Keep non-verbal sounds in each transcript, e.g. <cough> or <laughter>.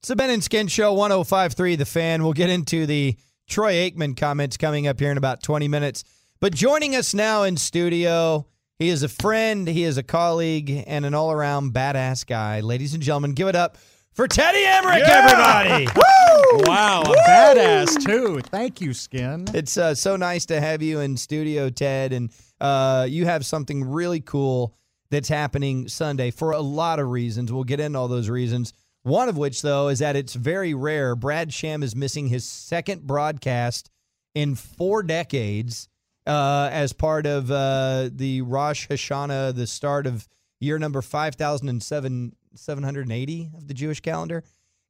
It's the Ben and Skin Show 1053 The Fan. We'll get into the Troy Aikman comments coming up here in about 20 minutes. But joining us now in studio, he is a friend, he is a colleague, and an all around badass guy. Ladies and gentlemen, give it up for Teddy Emrich, everybody. Woo! Wow, a badass too. Thank you, Skin. It's uh, so nice to have you in studio, Ted. And uh, you have something really cool that's happening Sunday for a lot of reasons. We'll get into all those reasons. One of which, though, is that it's very rare. Brad Sham is missing his second broadcast in four decades uh, as part of uh, the Rosh Hashanah, the start of year number 5,007 780 of the Jewish calendar.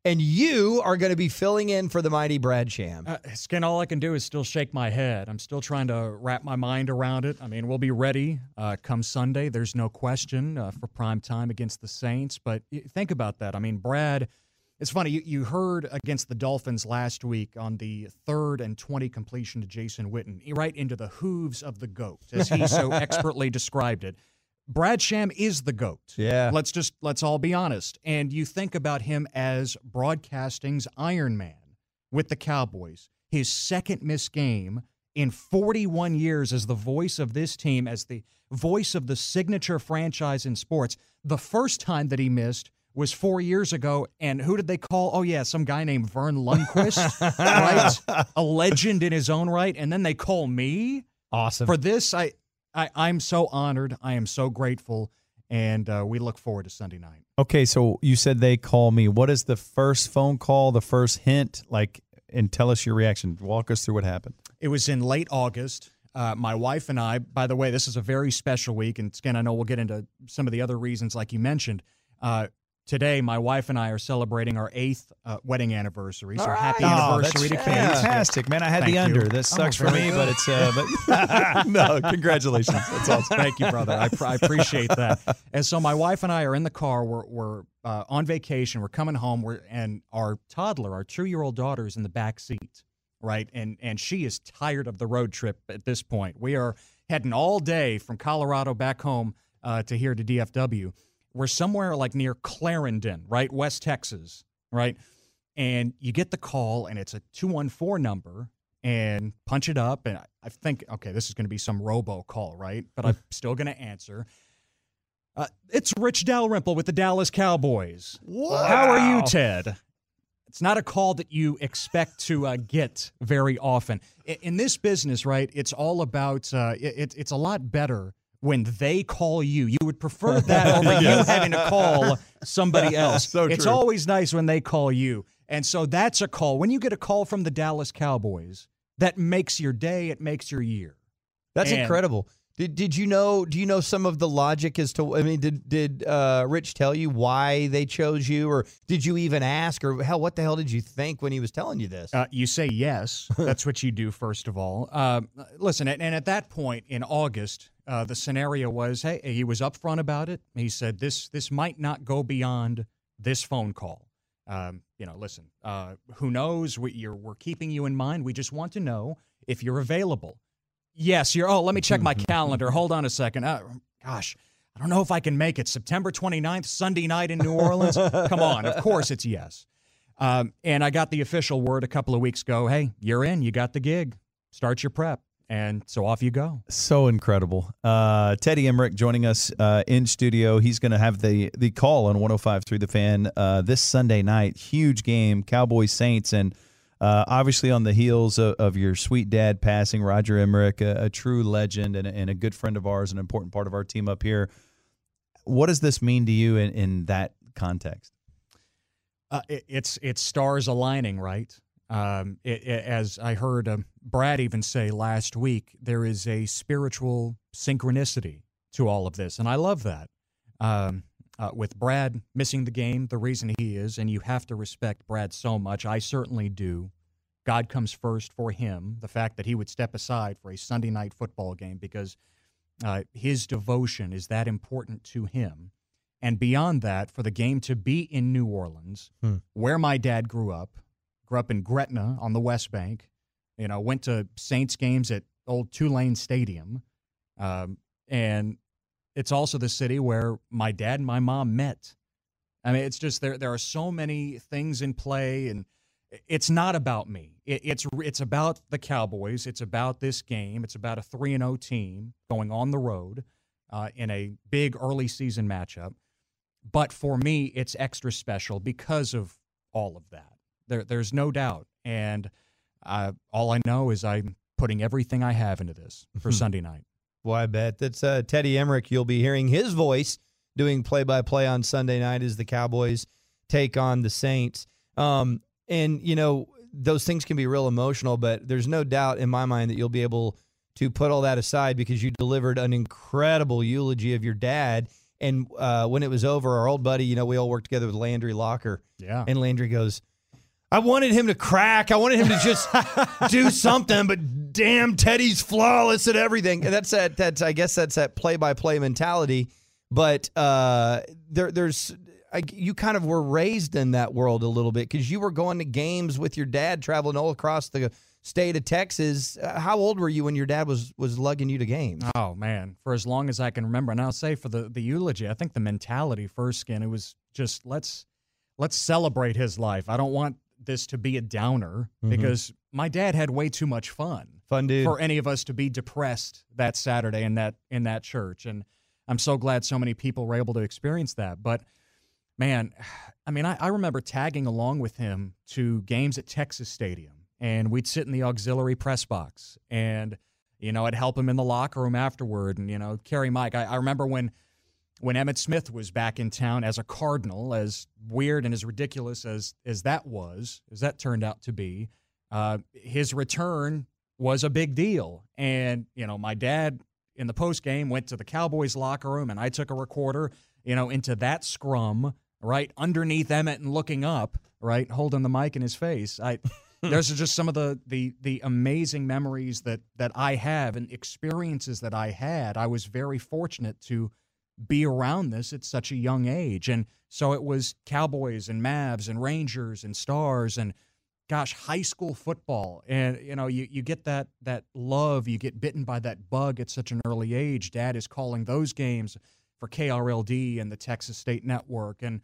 And you are going to be filling in for the mighty Brad Sham. Uh, Skin, all I can do is still shake my head. I'm still trying to wrap my mind around it. I mean, we'll be ready uh, come Sunday. There's no question uh, for prime time against the Saints. But think about that. I mean, Brad, it's funny. You, you heard against the Dolphins last week on the third and 20 completion to Jason Witten, right into the hooves of the goat, as he so <laughs> expertly described it. Brad Sham is the goat. Yeah. Let's just let's all be honest. And you think about him as broadcasting's Iron Man with the Cowboys. His second missed game in 41 years as the voice of this team, as the voice of the signature franchise in sports. The first time that he missed was four years ago. And who did they call? Oh, yeah, some guy named Verne Lundquist, <laughs> right? A legend in his own right. And then they call me Awesome. for this. I, I I'm so honored. I am so grateful. And uh, we look forward to Sunday night. Okay, so you said they call me. What is the first phone call, the first hint? Like, and tell us your reaction. Walk us through what happened. It was in late August. Uh, my wife and I, by the way, this is a very special week. And again, I know we'll get into some of the other reasons, like you mentioned. Uh, today, my wife and I are celebrating our eighth uh, wedding anniversary. So happy Oh, anniversary that's to Kate. fantastic, man. I had Thank the you. under. That Oh, sucks for very me, but it's uh, but <laughs> <laughs> no. Congratulations. That's awesome. Thank you, brother. I, pr- I appreciate that. And so my wife and I are in the car. We're, we're uh, on vacation. We're coming home. We're and our toddler, our two-year-old daughter, is in the back seat, right? And and she is tired of the road trip at this point. We are heading all day from Colorado back home uh, to here to DFW. We're somewhere like near Clarendon, right, West Texas, right? And you get the call, and it's a two one four number, and punch it up, and I, think, okay, this is going to be some robo call, right? But I'm <laughs> still going to answer. Uh, it's Rich Dalrymple with the Dallas Cowboys. How are you, Ted? It's not a call that you expect to uh, get very often. I- In this business, right, it's all about, uh, it, it's a lot better when they call you. You would prefer <laughs> that over you having to call somebody <laughs> else. So it's true. always nice when they call you. And so that's a call. When you get a call from the Dallas Cowboys, that makes your day, it makes your year. That's And- incredible. Did, did you know? Do you know some of the logic as to? I mean, did did uh, Rich tell you why they chose you, or did you even ask, or hell, what the hell did you think when he was telling you this? Uh, you say yes. <laughs> That's what you do, first of all. Uh, listen, and at that point in August, uh, the scenario was hey, he was upfront about it. He said, this, this might not go beyond this phone call. Um, you know, listen, uh, who knows? We, you're, we're keeping you in mind. We just want to know if you're available. Yes, you're. Oh, let me check my <laughs> calendar. Hold on a second. Uh, gosh, I don't know if I can make it. September 29th, Sunday night in New Orleans. Come on. Of course it's yes. Um, and I got the official word a couple of weeks ago. Hey, you're in. You got the gig. Start your prep. And so off you go. So incredible. Uh, Teddy Emrich joining us uh, in studio. He's going to have the the call on 105 through the fan uh, this Sunday night. Huge game, Cowboys Saints, and uh, obviously on the heels of, of your sweet dad passing, Roger Emrich, a, a true legend and a, and a good friend of ours, an important part of our team up here. What does this mean to you in, in that context? Uh, it, it's it's stars aligning, right? Um, it, it- as I heard um, Brad even say last week, there is a spiritual synchronicity to all of this, and I love that. Um, uh, with Brad missing the game, the reason he is, and you have to respect Brad so much. I certainly do. God comes first for him. The fact that he would step aside for a Sunday night football game because uh, his devotion is that important to him. And beyond that, for the game to be in New Orleans, Hmm. where my dad grew up, grew up in Gretna on the West Bank, you know, went to Saints games at old Tulane Stadium. Um, and it's also the city where my dad and my mom met. I mean, it's just there. There are so many things in play, and it's not about me. It, it's it's about the Cowboys. It's about this game. It's about a three and zero team going on the road uh, in a big early season matchup. But for me, it's extra special because of all of that. There, there's no doubt, and uh, all I know is I'm putting everything I have into this for Sunday night. Well, I bet that's uh, Teddy Emrich. You'll be hearing his voice doing play-by-play on Sunday night as the Cowboys take on the Saints. Um, and you know those things can be real emotional, but there's no doubt in my mind that you'll be able to put all that aside because you delivered an incredible eulogy of your dad. And uh, when it was over, our old buddy, you know, we all worked together with Landry Locker, Yeah. and Landry goes, I wanted him to crack. I wanted him to just <laughs> do something, but damn, Teddy's flawless at everything. And that's that. That's I guess that's that play-by-play mentality. But uh, there, there's I, you kind of were raised in that world a little bit because you were going to games with your dad, traveling all across the state of Texas. Uh, how old were you when your dad was was lugging you to games? Oh man, for as long as I can remember. And I'll say for the the eulogy, I think the mentality first skin, it was just let's let's celebrate his life. I don't want this to be a downer mm-hmm. because my dad had way too much fun Fun dude. for any of us to be depressed that Saturday in that in that church. And I'm so glad so many people were able to experience that. But man, <sighs> I mean, I, I remember tagging along with him to games at Texas Stadium, and we'd sit in the auxiliary press box, and you know, I'd help him in the locker room afterward, and you know, carry mic. I, I remember when when Emmitt Smith was back in town as a Cardinal, as weird and as ridiculous as as that was, as that turned out to be, uh, his return was a big deal. And you know, my dad in the post game went to the Cowboys locker room, and I took a recorder, you know, into that scrum right underneath Emmitt and looking up, right, holding the mic in his face. I. <laughs> Those are just some of the, the the amazing memories that that I have and experiences that I had. I was very fortunate to be around this at such a young age. And so it was Cowboys and Mavs and Rangers and Stars and gosh, high school football. And you know, you, you get that that love, you get bitten by that bug at such an early age. Dad is calling those games for KRLD and the Texas State Network. And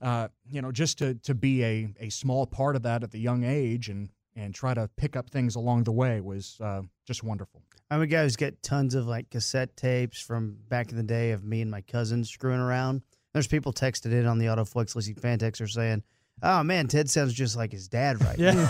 uh, you know, just to to be a, a small part of that at the young age and and try to pick up things along the way was uh, just wonderful. I'm a guy who's got tons of like cassette tapes from back in the day of me and my cousins screwing around. There's people texted in on the Autoflex Leasing fan texter saying, "Oh man, Ted sounds just like his dad right now."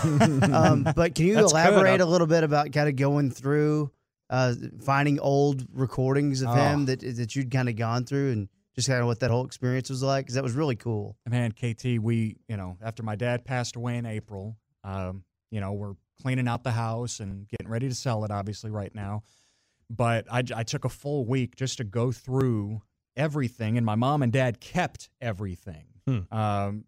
um, but can you <laughs> That's elaborate a little bit about kind of going through, uh, finding old recordings of Oh. him that that you'd kind of gone through, and just kind of what that whole experience was like? Because that was really cool. man, KT, we, you know, after my dad passed away in April, um, you know, we're cleaning out the house and getting ready to sell it, obviously, right now. But I, I took a full week just to go through everything, and my mom and dad kept everything. Um,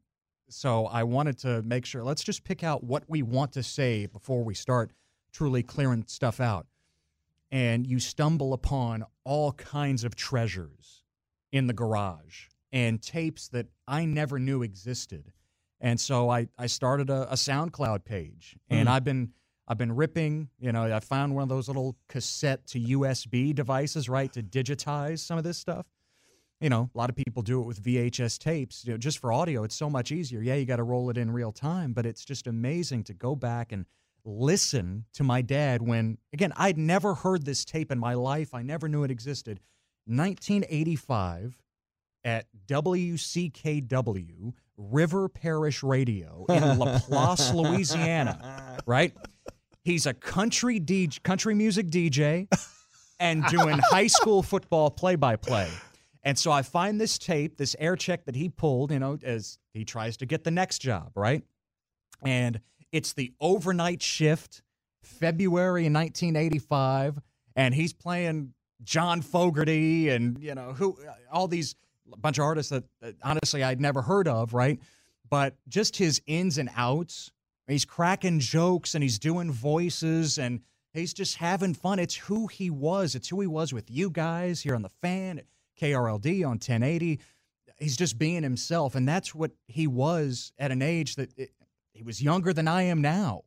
so I wanted to make sure, let's just pick out what we want to say before we start truly clearing stuff out. And you stumble upon all kinds of treasures in the garage and tapes that I never knew existed. And so I, I started a, a SoundCloud page and hmm. I've been I've been ripping, you know, I found one of those little cassette to USB devices, right, to digitize some of this stuff. You know, a lot of people do it with VHS tapes. You know, just for audio, it's so much easier. Yeah, you got to roll it in real time, but it's just amazing to go back and listen to my dad when again, I'd never heard this tape in my life. I never knew it existed. 1985 at WCKW River Parish Radio in Laplace, <laughs> Louisiana, right? He's a country DJ, country music DJ and doing high school football play-by-play. And so I find this tape, this air check that he pulled, you know, as he tries to get the next job, right? And it's the overnight shift, February in 1985, and he's playing John Fogerty and you know who all these a bunch of artists that, that honestly I'd never heard of, right? But just his ins and outs. He's cracking jokes and he's doing voices and he's just having fun. It's who he was. It's who he was with you guys here on the fan, KRLD on 1080. He's just being himself, and that's what he was at an age that it, he was younger than I am now,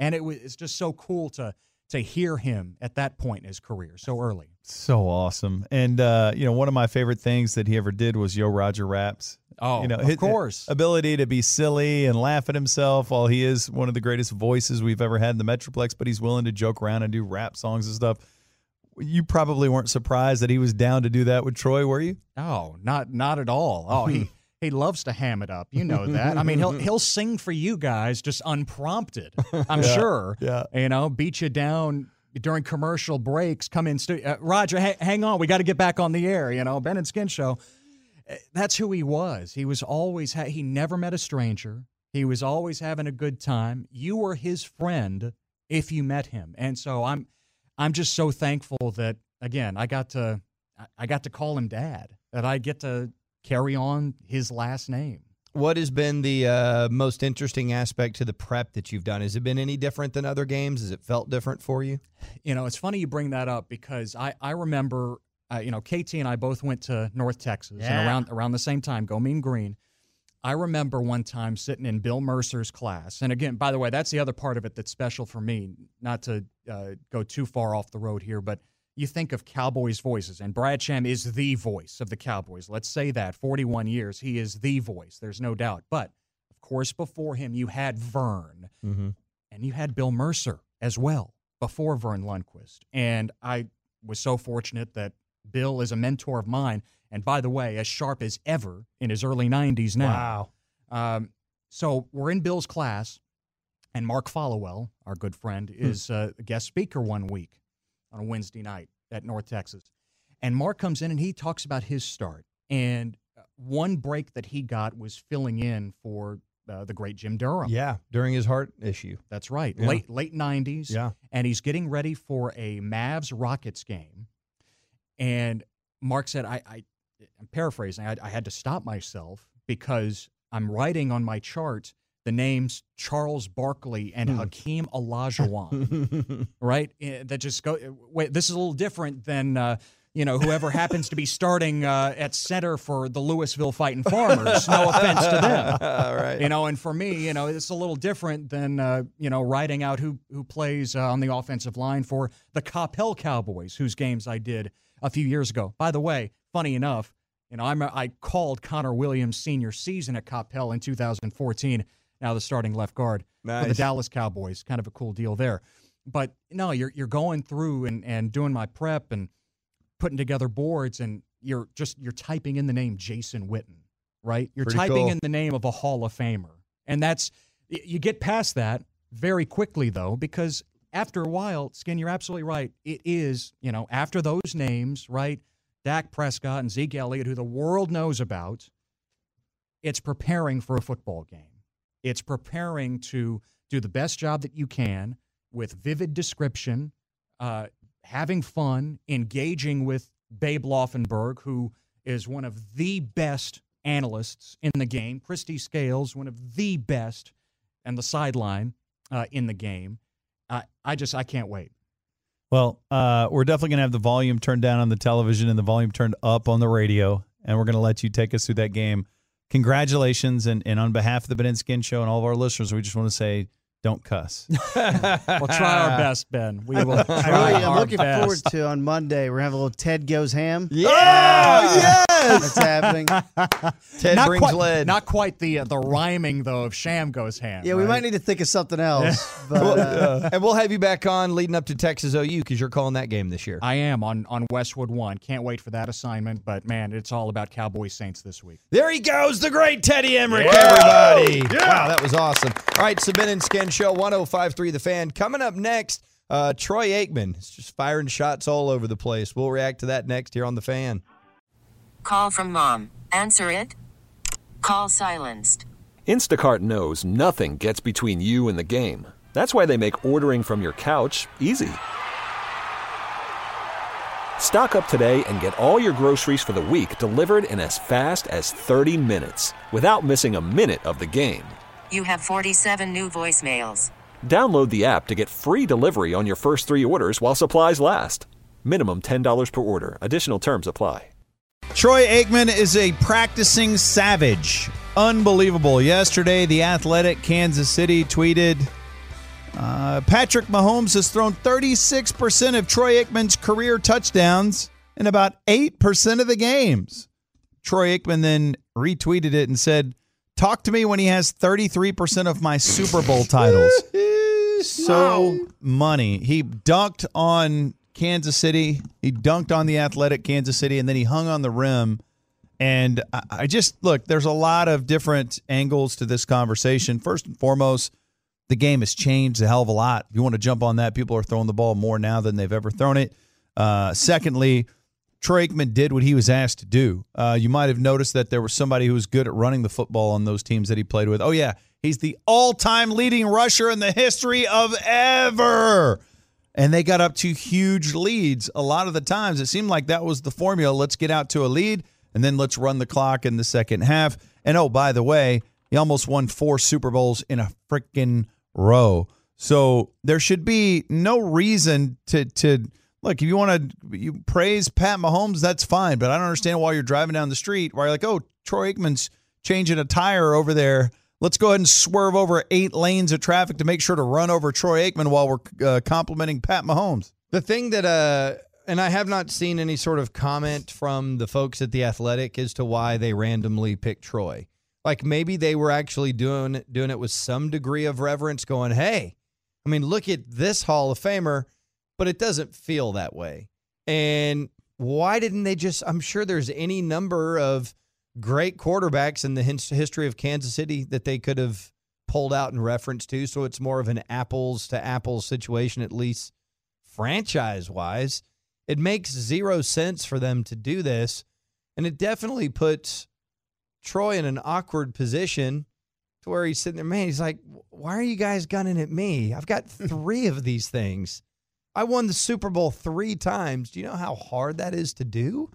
and it was it's just so cool to to hear him at that point in his career so early. So awesome. And uh, you know, one of my favorite things that he ever did was Yo Roger raps. Oh, you know, of his course. ability to be silly and laugh at himself while he is one of the greatest voices we've ever had in the Metroplex, but he's willing to joke around and do rap songs and stuff. You probably weren't surprised that he was down to do that with Troy, were you? Oh, not not at all. Oh, he <laughs> he loves to ham it up. You know that. I mean, he'll <laughs> he'll sing for you guys just unprompted. I'm sure. yeah. You know, beat you down during commercial breaks. Come in, stu- uh, Roger. Ha- hang on, we got to get back on the air. You know, Ben and Skin Show. Uh, That's who he was. He was always. Ha- he never met a stranger. He was always having a good time. You were his friend if you met him, and so I'm. I'm just so thankful that again I got to I got to call him dad. That I get to carry on his last name. What has been the uh, most interesting aspect to the prep that you've done? Has it been any different than other games? Has it felt different for you? You know, it's funny you bring that up because I I remember uh, you know KT and I both went to North Texas and around around the same time. Go Mean Green. I remember one time sitting in Bill Mercer's class, and again, by the way, that's the other part of it that's special for me. Not to uh, go too far off the road here, but you think of Cowboys voices, and Brad Sham is the voice of the Cowboys. Let's say that 41 years, he is the voice. There's no doubt. But of course, before him, you had Verne, Mm-hmm. and you had Bill Mercer as well before Verne Lundquist. And I was so fortunate that Bill is a mentor of mine. And by the way, as sharp as ever in his early 90s now. Wow. Um, so we're in Bill's class, and Mark Followill, our good friend, is uh, a guest speaker one week on a Wednesday night at North Texas. And Mark comes in and he talks about his start. And uh, one break that he got was filling in for uh, the great Jim Durham. Yeah, during his heart issue. That's right. Yeah. Late late 90s. Yeah. And he's getting ready for a Mavs Rockets game. And Mark said, I, I I'm paraphrasing, I, I had to stop myself because I'm writing on my chart the names Charles Barkley and Hakeem Olajuwon, <laughs> right? Eh, That just go. Wait, this is a little different than uh, you know whoever happens to be starting uh, at center for the Lewisville Fighting Farmers. No offense to them, <laughs> right. you know. And for me, you know, it's a little different than uh, you know writing out who who plays uh, on the offensive line for the Coppell Cowboys, whose games I did a few years ago. By the way, funny enough, you know, I'm, I called Connor Williams' senior season at Coppell in 2014. Now the starting left guard for the Dallas Cowboys. Kind of a cool deal there. But no, you're you're going through and, and doing my prep and putting together boards and you're just you're typing in the name Jason Witten, right? You're Pretty typing cool. in the name of a Hall of Famer. And that's you get past that very quickly though because after a while, Skin, you're absolutely right. It is, you know, after those names, right? Dak Prescott and Zeke Elliott, who the world knows about, it's preparing for a football game. It's preparing to do the best job that you can with vivid description, uh, having fun, engaging with Babe Laufenberg, who is one of the best analysts in the game. Kristi Scales, one of the best, and the sideline uh, in the game. I I just I can't wait. Well, uh, we're definitely going to have the volume turned down on the television and the volume turned up on the radio, and we're going to let you take us through that game. Congratulations, and, and on behalf of the Ben Skin Show and all of our listeners, we just want to say, don't cuss. <laughs> We'll try our best, Ben. We will I try really, I'm looking best. forward to on Monday. We're having a little Ted goes ham. Yeah. yes, That's happening. <laughs> Ted not brings quite, lead. Not quite the uh, the rhyming though of Sham goes ham. Yeah, we might need to think of something else. <laughs> But uh, and we'll have you back on leading up to Texas OU because you're calling that game this year. I am on on Westwood One. Can't wait for that assignment. But man, it's all about Cowboys Saints this week. There he goes, the great Teddy Emrich, everybody. Wow, that was awesome. All right, Sabin and Skin Show 1053 The Fan. Coming up next, uh, Troy Aikman is just firing shots all over the place. We'll react to that next here on The Fan. Call from mom. Answer it. Call silenced. Instacart knows nothing gets between you and the game. That's why they make ordering from your couch easy. Stock up today and get all your groceries for the week delivered in as fast as 30 minutes without missing a minute of the game. You have 47 new voicemails. Download the app to get free delivery on your first three orders while supplies last. Minimum $10 per order. Additional terms apply. Troy Aikman is a practicing savage. Unbelievable. Yesterday, the athletic Kansas City tweeted uh, Patrick Mahomes has thrown 36% of Troy Aikman's career touchdowns in about 8% of the games. Troy Aikman then retweeted it and said, Talk to me when he has 33% of my Super Bowl titles. <laughs> so money. He dunked on Kansas City. He dunked on the athletic Kansas City, and then he hung on the rim. And I, I just look, there's a lot of different angles to this conversation. First and foremost, the game has changed a hell of a lot. If you want to jump on that, people are throwing the ball more now than they've ever thrown it. Uh, secondly, Troy Aikman did what he was asked to do. Uh, you might have noticed that there was somebody who was good at running the football on those teams that he played with. Oh, yeah, he's the all time leading rusher in the history of ever. And they got up to huge leads. A lot of the times, it seemed like that was the formula. Let's get out to a lead, and then let's run the clock in the second half. And oh, by the way, he almost won four Super Bowls in a freaking row. So there should be no reason to to look. If you want to you praise Pat Mahomes, that's fine. But I don't understand why you're driving down the street why you're like, oh, Troy Aikman's changing a tire over there. Let's go ahead and swerve over eight lanes of traffic to make sure to run over Troy Aikman while we're uh, complimenting Pat Mahomes. The thing that, uh, and I have not seen any sort of comment from the folks at the Athletic as to why they randomly picked Troy. Like maybe they were actually doing doing it with some degree of reverence, going, "Hey, I mean, look at this Hall of Famer," but it doesn't feel that way. And why didn't they just? I'm sure there's any number of great quarterbacks in the history of Kansas City that they could have pulled out in reference to. So it's more of an apples to apples situation, at least franchise wise. It makes zero sense for them to do this. And it definitely puts Troy in an awkward position to where he's sitting there, man, he's like, why are you guys gunning at me? I've got <laughs> three of these things. I won the Super Bowl three times. Do you know how hard that is to do?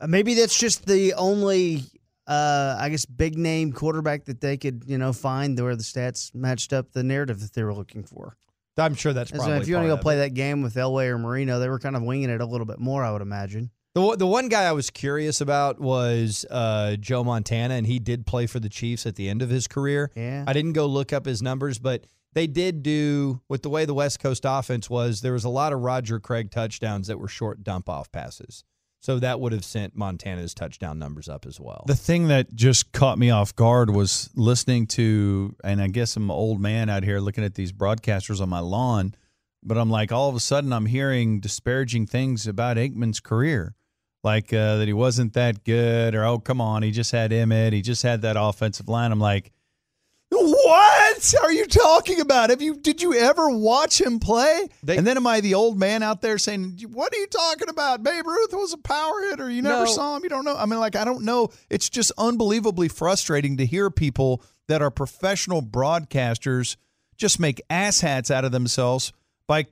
Uh, maybe that's just the only, uh, I guess, big name quarterback that they could, you know, find where the stats matched up the narrative that they were looking for. I'm sure that's probably so if you want to go play that game with Elway or Marino, they were kind of winging it a little bit more, I would imagine. The one- the one guy I was curious about was uh, Joe Montana, and he did play for the Chiefs at the end of his career. Yeah. I didn't go look up his numbers, but they did do with the way the West Coast offense was. There was a lot of Roger Craig touchdowns that were short dump off passes, so that would have sent Montana's touchdown numbers up as well. The thing that just caught me off guard was listening to, and I guess I'm an old man out here looking at these broadcasters on my lawn, but I'm like, all of a sudden, I'm hearing disparaging things about Aikman's career, like uh, that he wasn't that good, or oh, come on, he just had Emmitt, he just had that offensive line. I'm like, what are you talking about? Have you did you ever watch him play? They- and then am I the old man out there saying, "What are you talking about? Babe Ruth was a power hitter. You never No. saw him. You don't know." I mean, like I don't know. It's just unbelievably frustrating to hear people that are professional broadcasters just make asshats out of themselves by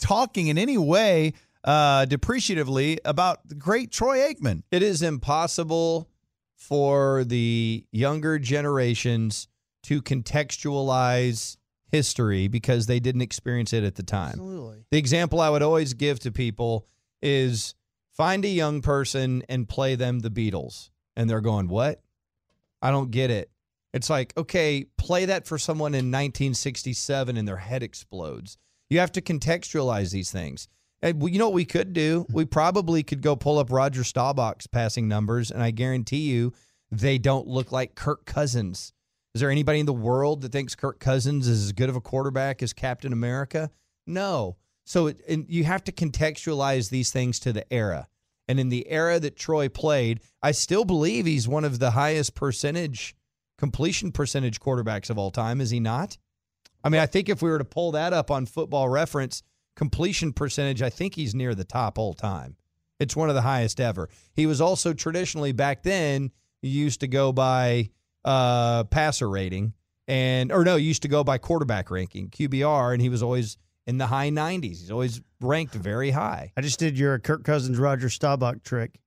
talking in any way uh, depreciatively about the great Troy Aikman. it is impossible for the younger generations to contextualize history because they didn't experience it at the time. Absolutely. The example I would always give to people is find a young person and play them the Beatles. And they're going, What? I don't get it. It's like, okay, play that for someone in 1967 and their head explodes. You have to contextualize these things. And you know what we could do? <laughs> We probably could go pull up Roger Staubach's passing numbers, and I guarantee you they don't look like Kirk Cousins. Is there anybody in the world that thinks Kirk Cousins is as good of a quarterback as Captain America? No. So it, and you have to contextualize these things to the era. And in the era that Troy played, I still believe he's one of the highest percentage completion percentage quarterbacks of all time, is he not? I mean, I think if we were to pull that up on football reference, completion percentage, I think he's near the top all time. It's one of the highest ever. He was also traditionally back then, used to go by uh, passer rating and or no, used to go by quarterback ranking, QBR, and he was always in the high 90s. He's always ranked very high. I just did your Kirk Cousins Roger Staubach trick.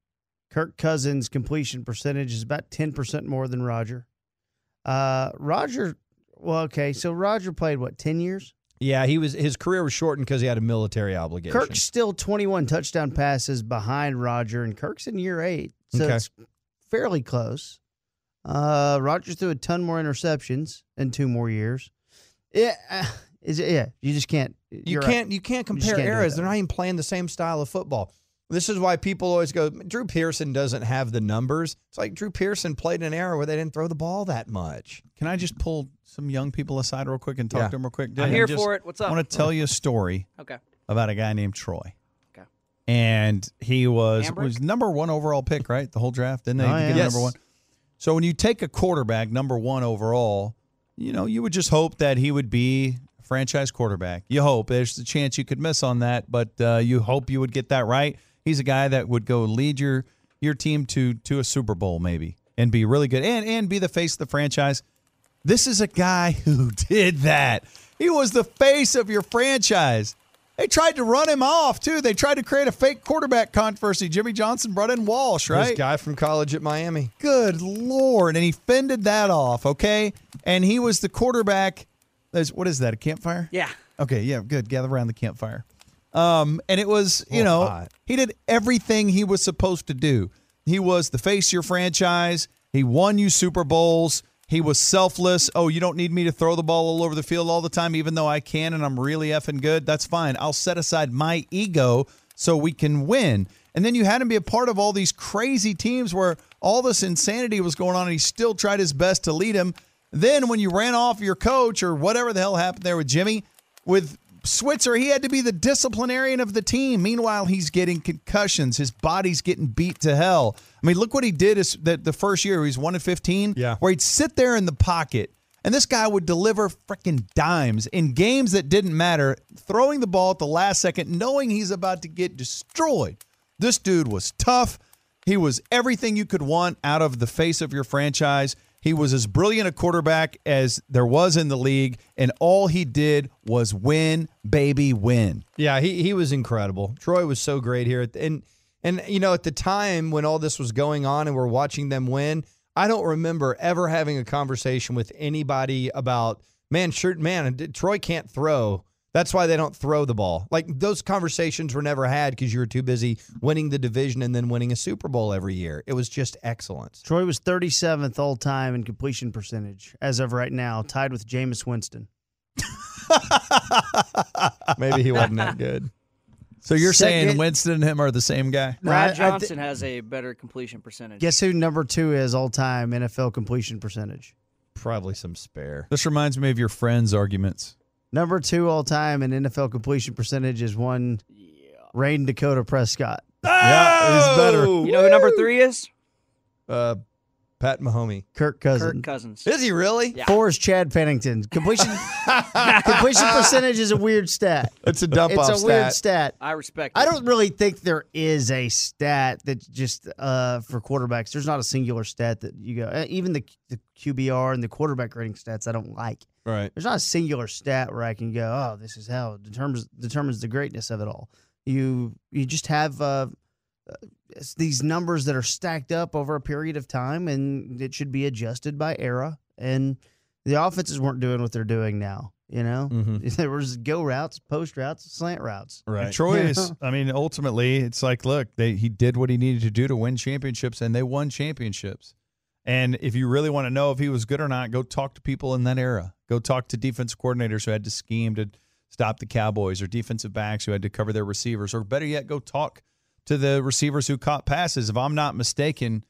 Kirk Cousins completion percentage is about ten percent more than Roger. Uh, Roger, well, okay, so Roger played what ten years? Yeah, he was his career was shortened because he had a military obligation. Kirk's still twenty-one touchdown passes behind Roger, and Kirk's in year eight, so Okay. it's fairly close. Uh, Roger threw a ton more interceptions in two more years. Yeah, uh, is it? Yeah, you just can't. You you're right. can't you can't You compare can't eras. They're not even playing the same style of football. This is why people always go, Drew Pearson doesn't have the numbers. It's like Drew Pearson played in an era where they didn't throw the ball that much. Can I just pull some young people aside real quick and talk Yeah. to them real quick? I'm And here just for it. What's up? I want to tell you a story Okay. about a guy named Troy. Okay. And he was Hambrick? was number one overall pick, right? The whole draft, didn't they? Oh, Get yeah. him Yes. number one. So when you take a quarterback, number one overall, you know you would just hope that he would be a franchise quarterback. You hope there's a chance you could miss on that, but uh, you hope you would get that right. He's a guy that would go lead your your team to to a Super Bowl maybe and be really good and and be the face of the franchise. This is a guy <laughs> who did that. He was the face of your franchise. They tried to run him off too. They tried to create a fake quarterback controversy. Jimmy Johnson brought in Walsh, right? This guy from college at Miami. Good lord! And he fended that off. Okay, and he was the quarterback. There's what is that? A campfire? Yeah. Okay, yeah, good. Gather around the campfire. Um, and it was, you know, hot. he did everything he was supposed to do. He was the face of your franchise. He won you Super Bowls. He was selfless. Oh, you don't need me to throw the ball all over the field all the time, even though I can and I'm really effing good. That's fine. I'll set aside my ego so we can win. And then you had him be a part of all these crazy teams where all this insanity was going on, and he still tried his best to lead him. Then when you ran off your coach or whatever the hell happened there with Jimmy, with Switzer, he had to be the disciplinarian of the team. Meanwhile, he's getting concussions. His body's getting beat to hell. I mean, look what he did is that the first year he's one in fifteen, Yeah. where he'd sit there in the pocket. And this guy would deliver freaking dimes in games that didn't matter, throwing the ball at the last second, knowing he's about to get destroyed. This dude was tough. He was everything you could want out of the face of your franchise. He was as brilliant a quarterback as there was in the league, and all he did was win, baby, win. Yeah, he he was incredible. Troy was so great here, and and you know at the time when all this was going on and we're watching them win, I don't remember ever having a conversation with anybody about man, sure, man, Troy can't throw. That's why they don't throw the ball. Like those conversations were never had because you were too busy winning the division and then winning a Super Bowl every year. It was just excellence. Troy was 37th all time in completion percentage as of right now, tied with Jameis Winston. <laughs> Maybe he wasn't that good. So you're saying Winston and him are the same guy? No, I- I Brad thi- Johnson has a better completion percentage. Guess who number two is all time NFL completion percentage? Probably some spare. This reminds me of your friends' arguments. Number two all time in NFL completion percentage is one Rayne Dakota Prescott. Yeah, he's better. You know who number three is? Uh, Pat Mahomey. Kirk Cousins. Kirk Cousins. Is he really? Yeah. Four is Chad Pennington. Completion <laughs> completion percentage is a weird stat. It's a dump it's off a stat. weird stat. I respect. I don't really think there is a stat that just uh, for quarterbacks. There's not a singular stat that you go. uh, Even the the QBR and the quarterback rating stats, I don't like. Right. There's not a singular stat where I can go, oh, this is how it determines determines the greatness of it all. You you just have uh, uh, these numbers that are stacked up over a period of time, and it should be adjusted by era. And the offenses weren't doing what they're doing now. You know, Mhm. <laughs> there was go routes, post routes, slant routes. And Troy <laughs> is, I mean, ultimately, it's like, look, they, he did what he needed to do to win championships, and they won championships. And if you really want to know if he was good or not, go talk to people in that era. Go talk to defense coordinators who had to scheme to stop the Cowboys, or defensive backs who had to cover their receivers, or better yet, go talk to the receivers who caught passes. If I'm not mistaken,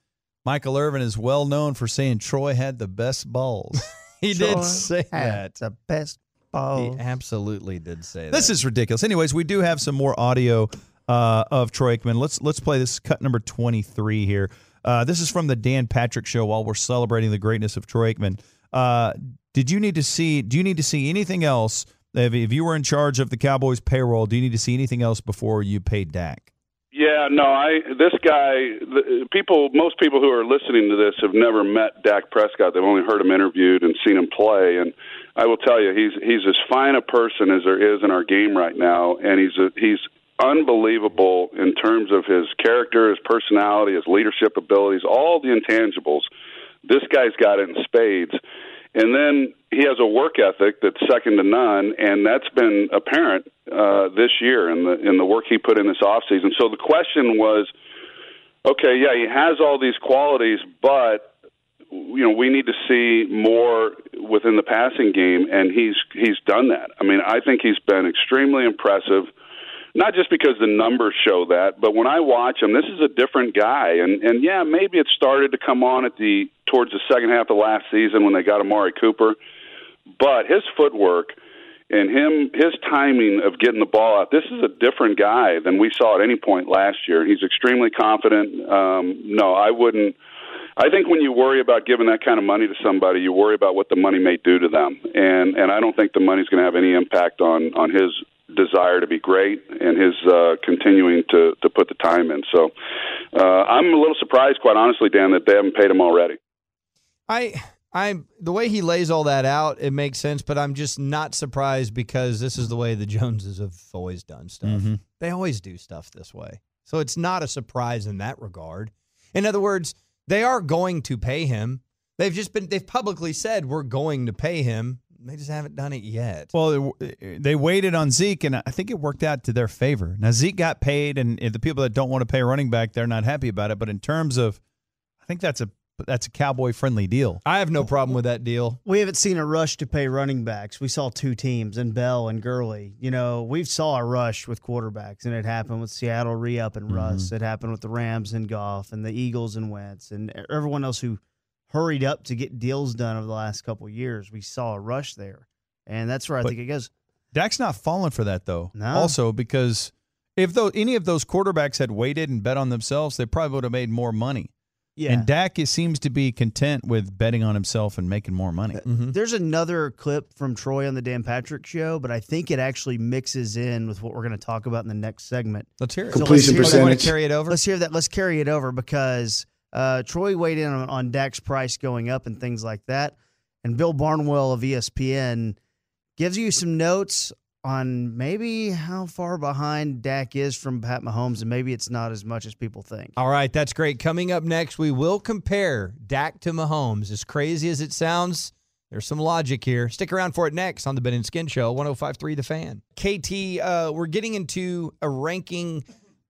Michael Irvin is well known for saying Troy had the best balls. <laughs> He Troy did say that. the best ball. He absolutely did say that. This is ridiculous. Anyways, we do have some more audio uh, of Troy Aikman. Let's let's play this cut number twenty three here. Uh, this is from the Dan Patrick Show while we're celebrating the greatness of Troy Aikman. Uh, did you need to see? Do you need to see anything else? If, you were in charge of the Cowboys payroll, do you need to see anything else before you paid Dak? Yeah, no, I this guy, the, people, most people who are listening to this have never met Dak Prescott. They've only heard him interviewed and seen him play, and I will tell you, he's he's as fine a person as there is in our game right now, and he's a, he's unbelievable in terms of his character, his personality, his leadership abilities, all the intangibles. This guy's got it in spades. And then he has a work ethic that's second to none, and that's been apparent uh, this year in the in the work he put in this offseason. So the question was, okay, yeah, he has all these qualities, but you know we need to see more within the passing game, and he's he's done that. I mean, I think he's been extremely impressive. Not just because the numbers show that, but when I watch him, this is a different guy. And and yeah, maybe it started to come on at the towards the second half of last season when they got Amari Cooper, but his footwork and him his timing of getting the ball out. This is a different guy than we saw at any point last year. He's extremely confident. Um, no, I wouldn't. I think when you worry about giving that kind of money to somebody, you worry about what the money may do to them, and and I don't think the money's going to have any impact on on his desire to be great and his uh, continuing to to put the time in. So uh, I'm a little surprised, quite honestly, Dan, that they haven't paid him already. I I'm the way he lays all that out, it makes sense, but I'm just not surprised because this is the way the Joneses have always done stuff. Mm-hmm. They always do stuff this way. So it's not a surprise in that regard. In other words, they are going to pay him. They've just been they've publicly said we're going to pay him. They just haven't done it yet. Well, they- they waited on Zeke, and I think it worked out to their favor. Now Zeke got paid, and the people that don't want to pay running back, they're not happy about it. But in terms of, I think that's a that's a cowboy friendly deal. I have no problem with that deal. We haven't seen a rush to pay running backs. We saw two teams in Bell and Gurley. You know, we saw a rush with quarterbacks, and it happened with Seattle re-up and mm-hmm. Russ. It happened with the Rams and Goff, and the Eagles and Wentz, and everyone else who hurried up to get deals done over the last couple of years. We saw a rush there, and that's where I But- think it goes. Dak's not falling for that though. No. Also because if though any of those quarterbacks had waited and bet on themselves, they probably would have made more money. Yeah. And Dak is, seems to be content with betting on himself and making more money. Uh, mm-hmm. There's another clip from Troy on the Dan Patrick show, but I think it actually mixes in with what we're going to talk about in the next segment. Let's hear it. So Completion let's hear- percentage. carry it over? Let's hear that. Let's carry it over because uh, Troy weighed in on, on Dak's price going up and things like that. And Bill Barnwell of ESPN gives you some notes on maybe how far behind Dak is from Pat Mahomes, and maybe it's not as much as people think. All right, that's great. Coming up next, we will compare Dak to Mahomes. As crazy as it sounds, there's some logic here. Stick around for it next on the Ben and Skin Show, 1053 The Fan. KT, uh, we're getting into a ranking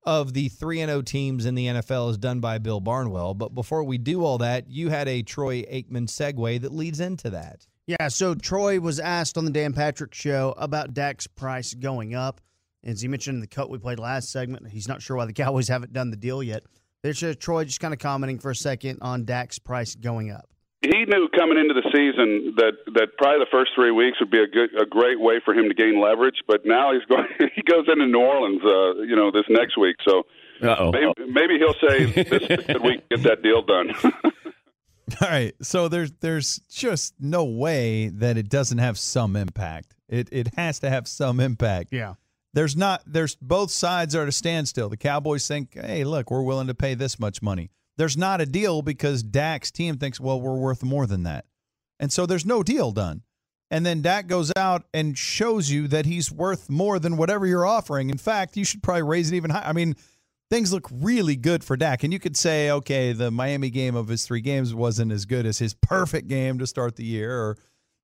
of the 3 0 teams in the NFL is done by Bill Barnwell. But before we do all that, you had a Troy Aikman segue that leads into that. Yeah, so Troy was asked on the Dan Patrick show about Dak's price going up. And as he mentioned in the cut we played last segment, he's not sure why the <laughs> Cowboys haven't done the deal yet. There's Troy just kind of commenting for a second on Dak's price going up. He knew coming into the season that that probably the first three weeks would be a good a great way for him to gain leverage. But now he's <laughs> going he goes into New Orleans, uh, you know, this next week. So Uh-oh. maybe, maybe he'll say <laughs> this is a good week to get that deal done. <laughs> All right. So there's there's just no way that it doesn't have some impact. It it has to have some impact. Yeah. There's not there's both sides are at a standstill. The Cowboys think, "Hey, look, we're willing to pay this much money." There's not a deal because Dak's team thinks, "Well, we're worth more than that." And so there's no deal done. And then Dak goes out and shows you that he's worth more than whatever you're offering. In fact, you should probably raise it even higher. I mean, things look really good for Dak. And you could say, okay, the Miami game of his three games wasn't as good as his perfect game to start the year, or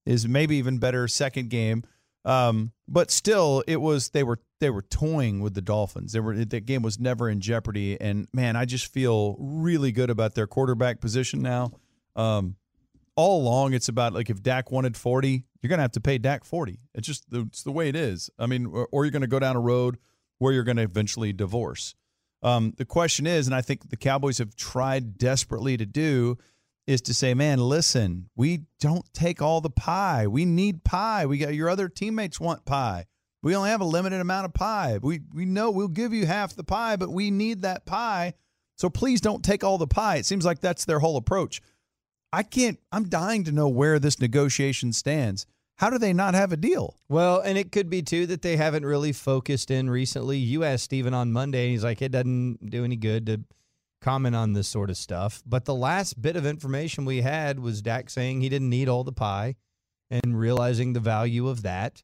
his maybe even better second game. Um, but still, it was they were they were toying with the Dolphins. They were that game was never in jeopardy. And man, I just feel really good about their quarterback position now. Um, all along, it's about like if Dak wanted forty, you're gonna have to pay Dak forty. It's just it's the way it is. I mean, or, or you're gonna go down a road where you're gonna eventually divorce. Um, the question is, and I think the Cowboys have tried desperately to do, is to say, man, listen, we don't take all the pie. We need pie. We got your other teammates want pie. We only have a limited amount of pie. We we know we'll give you half the pie, but we need that pie. So please don't take all the pie. It seems like that's their whole approach. I can't. I'm dying to know where this negotiation stands. How do they not have a deal? Well, and it could be too that they haven't really focused in recently. You asked Stephen on Monday, and he's like, it doesn't do any good to comment on this sort of stuff. But the last bit of information we had was Dak saying he didn't need all the pie and realizing the value of that.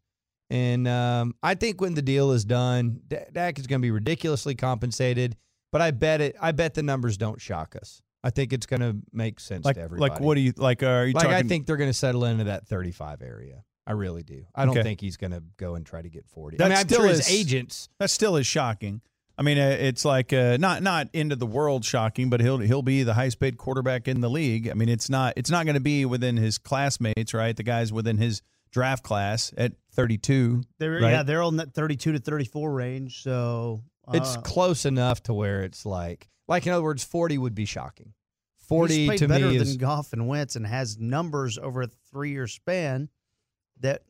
And um, I think when the deal is done, D- Dak is going to be ridiculously compensated. But I bet it. I bet the numbers don't shock us. I think it's going to make sense Like to everybody. like what do you like? Uh, are you like talking? I think they're going to settle into that 35 area. I really do. I don't Okay. think he's going to go and try to get 40. I That mean, I'm still sure is- his agents. that still is shocking. I mean, uh, it's like uh, not not into the world shocking, but he'll he'll be the highest paid quarterback in the league. I mean, it's not it's not going to be within his classmates, right? The guys within his draft class at 32. They're right? yeah, they're on that 32 to 34 range. So It's uh, close enough to where it's like, like in other words, 40 would be shocking. 40 he's to better me than is Goff and Wentz and has numbers over a three year span that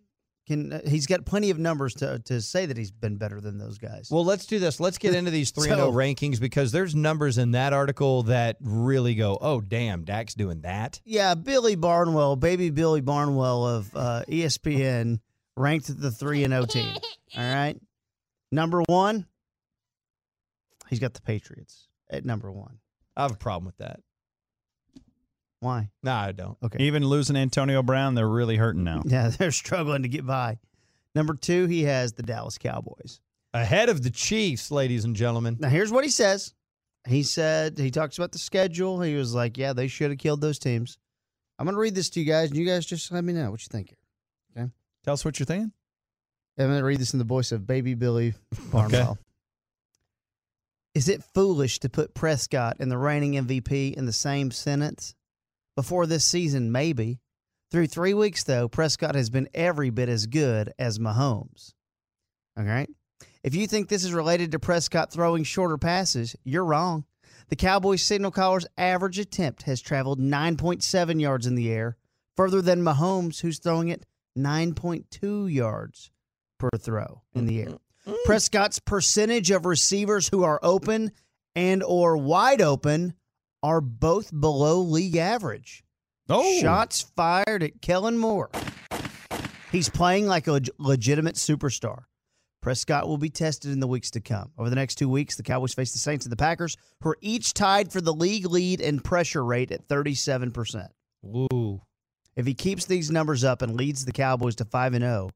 can. uh, He's got plenty of numbers to to say that he's been better than those guys. Well, let's do this. Let's get <laughs> into these 3 and 0 So- rankings because there's numbers in that article that really go, "Oh, damn, Dak's doing that." yeah, Billy Barnwell, baby Billy Barnwell of uh, ESPN, ranked the three and 0 team. All right, number one, he's got the Patriots at number one. I have a problem with that. Why? No, I don't. Okay. Even losing Antonio Brown, they're really hurting now. Yeah, <laughs> they're struggling to get by. Number two, he has the Dallas Cowboys. Ahead of the Chiefs, ladies and gentlemen. Now, here's what he says. He said, he talks about the schedule. He was like, yeah, they should have killed those teams. I'm going to read this to you guys, and you guys just let me know what you think here. Tell us what you're thinking. I'm going to read this in the voice of baby Billy <laughs> Barnwell. Is it foolish to put Prescott and the reigning MVP in the same sentence? Before this season, maybe. Through three weeks, though, Prescott has been every bit as good as Mahomes. All right? If you think this is related to Prescott throwing shorter passes, you're wrong. The Cowboys signal caller's average attempt has traveled 9.7 yards in the air, further than Mahomes, who's throwing it 9.2 yards per throw in the air. Mm-hmm. Prescott's percentage of receivers who are open and or wide open are both below league average. Oh, Shots fired at Kellen Moore. He's playing like a legitimate superstar. Prescott will be tested in the weeks to come. Over the next two weeks, the Cowboys face the Saints and the Packers, who are each tied for the league lead in pressure rate at 37%. Ooh. If he keeps these numbers up and leads the Cowboys to 5 and 0,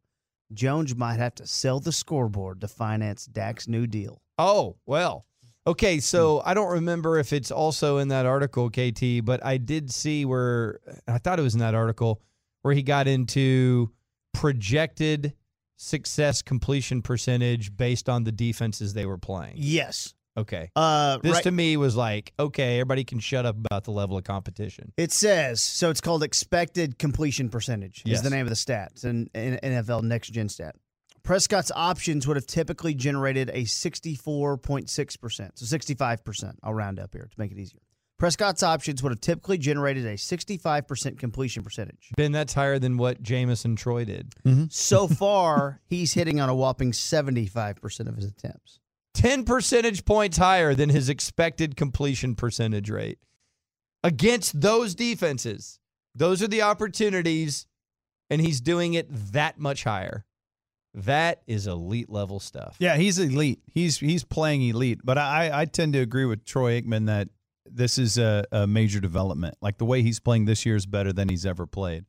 Jones might have to sell the scoreboard to finance Dak's new deal. Oh, well. Okay, so I don't remember if it's also in that article, KT, but I did see where I thought it was in that article where he got into projected success completion percentage based on the defenses they were playing. Yes. Okay. Uh, This right- to me was like, okay, everybody can shut up about the level of competition. It says so. It's called expected completion percentage. Is Yes. the name of the stats in NFL Next Gen Stat. Prescott's options would have typically generated a sixty-four point six percent, so sixty-five percent. I'll round up here to make it easier. Prescott's options would have typically generated a sixty-five percent completion percentage. Ben, that's higher than what Jamison Troy did. Mm-hmm. So <laughs> far, he's hitting on a whopping seventy-five percent of his attempts. 10 percentage points higher than his expected completion percentage rate against those defenses. Those are the opportunities, and he's doing it that much higher. That is elite level stuff. Yeah, he's elite. He's he's playing elite. But I I tend to agree with Troy Aikman that this is a, a major development. Like the way he's playing this year is better than he's ever played.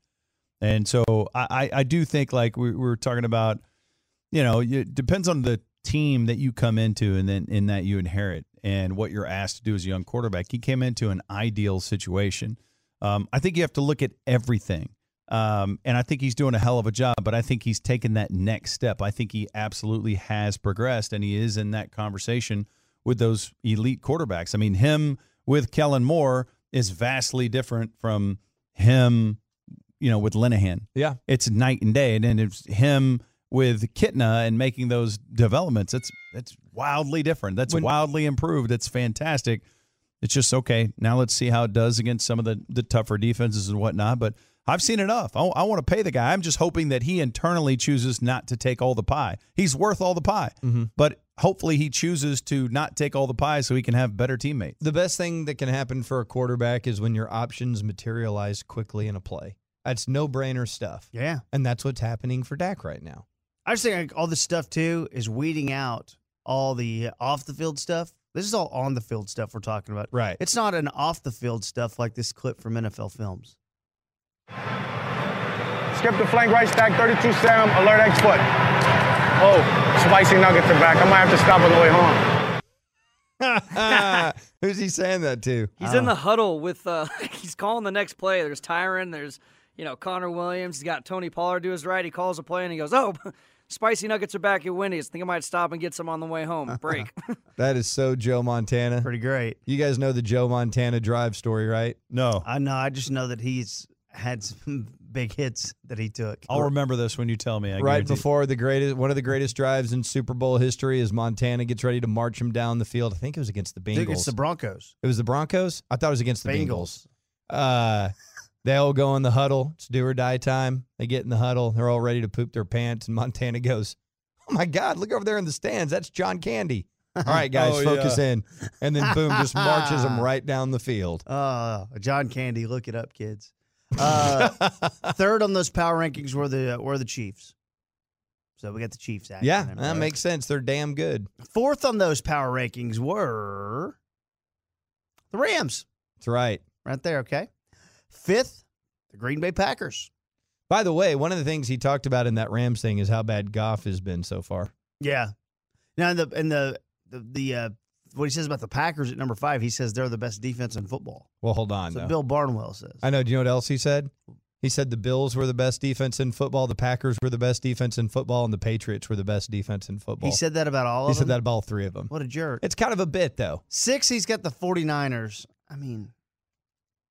And so I I, do think like we, we were talking about, you know, it depends on the team that you come into and then in that you inherit and what you're asked to do as a young quarterback. He came into an ideal situation. Um, I think you have to look at everything. Um, and I think he's doing a hell of a job, but I think he's taken that next step. I think he absolutely has progressed and he is in that conversation with those elite quarterbacks. I mean, him with Kellen Moore is vastly different from him, you know, with Linehan. Yeah. It's night and day. And then it's him with Kitna and making those developments. It's it's wildly different. That's When- wildly improved. It's fantastic. It's just okay. Now let's see how it does against some of the the tougher defenses and whatnot. But I've seen enough. I, I want to pay the guy. I'm just hoping that he internally chooses not to take all the pie. He's worth all the pie, mm-hmm. but hopefully he chooses to not take all the pie so he can have better teammates. The best thing that can happen for a quarterback is when your options materialize quickly in a play. That's no brainer stuff. Yeah. And that's what's happening for Dak right now. I just think all this stuff too is weeding out all the off the field stuff. This is all on the field stuff we're talking about. Right. It's not an off the field stuff like this clip from NFL Films. Skip the flank right stack, 32 Sam, alert X foot. Oh, spicy nuggets are back. I might have to stop on the way home. <laughs> Who's he saying that to? He's in the huddle with. Uh, <laughs> he's calling the next play. There's Tyron. There's you know Connor Williams. He's got Tony Pollard to his right. He calls a play and he goes, "Oh, <laughs> spicy nuggets are back at Wendy's. Think I might stop and get some on the way home. Break." That is so Joe Montana. Pretty great. You guys know the Joe Montana drive story, right? No. I know. I just know that he's had some <laughs> big hits that he took. I'll remember this when you tell me. I right before the greatest, one of the greatest drives in Super Bowl history is Montana gets ready to march him down the field. I think it was against the I think Bengals. it's the Broncos. it was the Broncos. I thought it was against the Bengals. Bengals. Uh, they all go in the huddle. It's do or die time. They get in the huddle. They're all ready to poop their pants, and Montana goes, "Oh my God! Look over there in the stands. That's John Candy." All right, guys, <laughs> Oh, focus in, and then boom, just marches them <laughs> right down the field. Uh, John Candy. Look it up, kids. Uh, <laughs> third on those power rankings were the were the Chiefs. So we got the Chiefs. Action Yeah, that makes sense. They're damn good. Fourth on those power rankings were the Rams. That's right. Right there. Okay. Fifth, the Green Bay Packers. By the way, one of the things he talked about in that Rams thing is how bad Goff has been so far. Yeah. Now in the in the the, the uh, what he says about the Packers at number five, he says they're the best defense in football. Well, hold on. So. Bill Barnwell says. I know. Do you know what else he said? He said the Bills were the best defense in football, the Packers were the best defense in football, and the Patriots were the best defense in football. He said that about all He of them? He said that about all three of them. What a jerk. It's kind of a bit, though. Six, he's got the 49ers. I mean,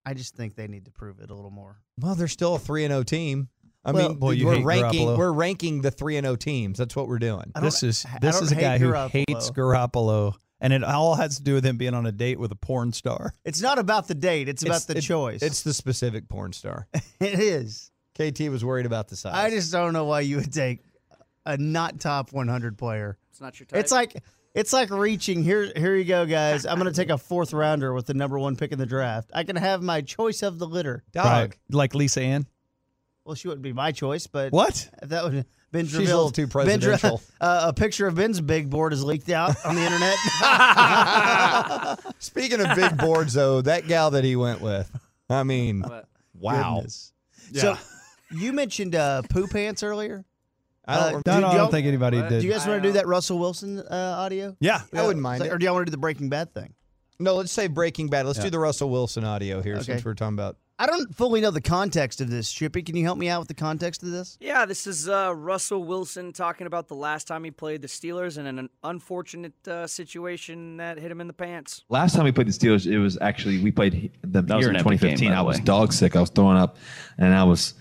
I just think they need to prove it a little more. Well, they're still a three and zero team. I Well- mean, Well, you we're ranking Garoppolo. we're ranking the three and zero teams. That's what we're doing. This is this is a hate guy who hates Garoppolo, and it all has to do with him being on a date with a porn star. It's not about the date, it's about the it- choice. It's the specific porn star. <laughs> it is. KT was worried about the size. I just don't know why you would take a not top 100 player. it's not your type. It's like it's like reaching here. Here you go, guys. I'm going to take a fourth rounder with the number one pick in the draft. I can have my choice of the litter. dog. Right. Like Lisa Ann. Well, she wouldn't be my choice, but What? that would Ben She's a little too Ben <laughs> uh, a picture of Ben's big board is leaked out on the internet. <laughs> Speaking of big boards, though, that gal that he went with, I mean, But wow. Goodness. So you mentioned uh, poo pants earlier. I don't Uh. No, Do- no, I do don't think anybody What? did. Do you guys want to do that Russell Wilson uh, audio? yeah. I wouldn't mind So- it. Or do y'all want to do the Breaking Bad thing? No, let's say Breaking Bad. Let's Yeah. do the Russell Wilson audio here Okay. since we're talking about. I don't fully know the context of this, Chippy. Can you help me out with the context of this? yeah, this is uh, Russell Wilson talking about the last time he played the Steelers and an unfortunate uh, situation that hit him in the pants. Last time we played the Steelers, it was actually we played he- them That was here in epic game, 2015. I was dog sick. I was throwing up, and I was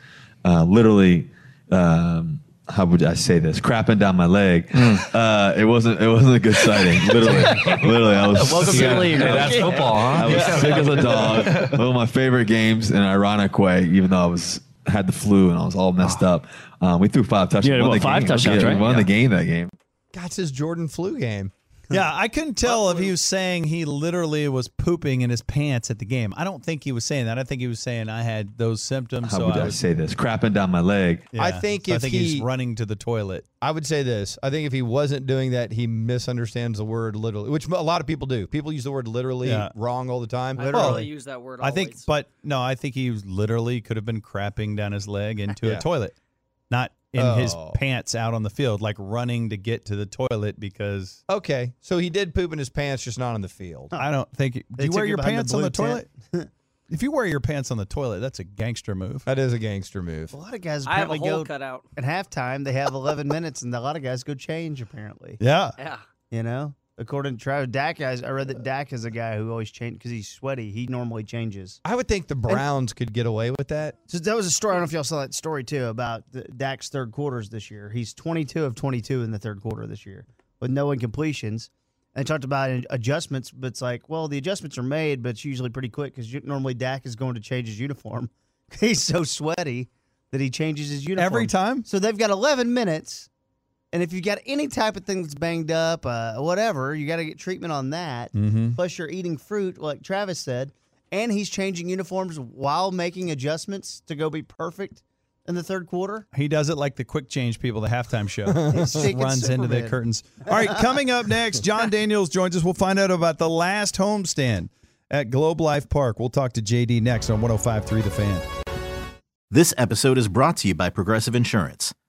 uh, literally. Um, how would I say this? Crapping down my leg. Uh, it wasn't. It wasn't a good sighting. <laughs> Literally, literally. I was. Welcome to the league. Hey, that's football, huh? I was sick as a dog. <laughs> One of my favorite games in an ironic way, even though I was had the flu and I was all messed up. Um, we threw five touchdowns. You had, won what, five game. touchdowns, Yeah, right? We won Yeah. the game that game. God, it's his Jordan flu game. <laughs> Yeah, I couldn't tell if he was saying he literally was pooping in his pants at the game. I don't think he was saying that. I think he was saying I had those symptoms. How so would I I was, say this? Crapping down my leg. Yeah. I think So I if think he- he's running to the toilet. I would say this. I think if he wasn't doing that, he misunderstands the word literally, which a lot of people do. People use the word literally Yeah. wrong all the time. I Literally. really use that word. I think, but no, I think he literally could have been crapping down his leg into Yeah. a toilet, not in his Oh. pants out on the field, like running to get to the toilet because Okay, so he did poop in his pants, just not on the field. I don't think. Do They you wear your behind the pants on blue the toilet? <laughs> if you wear your pants on the toilet, that's a gangster move. That is a gangster move. A lot of guys I have a hole cut out. at halftime. They have 11 minutes, and a lot of guys go change. Apparently, Yeah. Yeah. you know, according to Travis Dak, guys, I read that uh, Dak is a guy who always changes because he's sweaty. He normally changes. I would think the Browns could get away with that. So that was a story. I don't know if y'all saw that story too about the, Dak's third quarters this year. He's 22 of 22 in the third quarter this year with no incompletions. And talked about ad- adjustments, but it's like, well, the adjustments are made, but it's usually pretty quick because normally Dak is going to change his uniform. <laughs> He's so sweaty that he changes his uniform Every time? So they've got 11 minutes, and if you've got any type of thing that's banged up, uh, whatever, you got to get treatment on that. Mm-hmm. Plus, you're eating fruit, like Travis said, and he's changing uniforms while making adjustments to go be perfect in the third quarter. He does it like the quick change people, the halftime show. <laughs> He's Just runs into the curtains. All right, coming up next, Jon <laughs> Daniels joins us. We'll find out about the last homestand at Globe Life Park. We'll talk to JD next on 105.3 The Fan. This episode is brought to you by Progressive Insurance.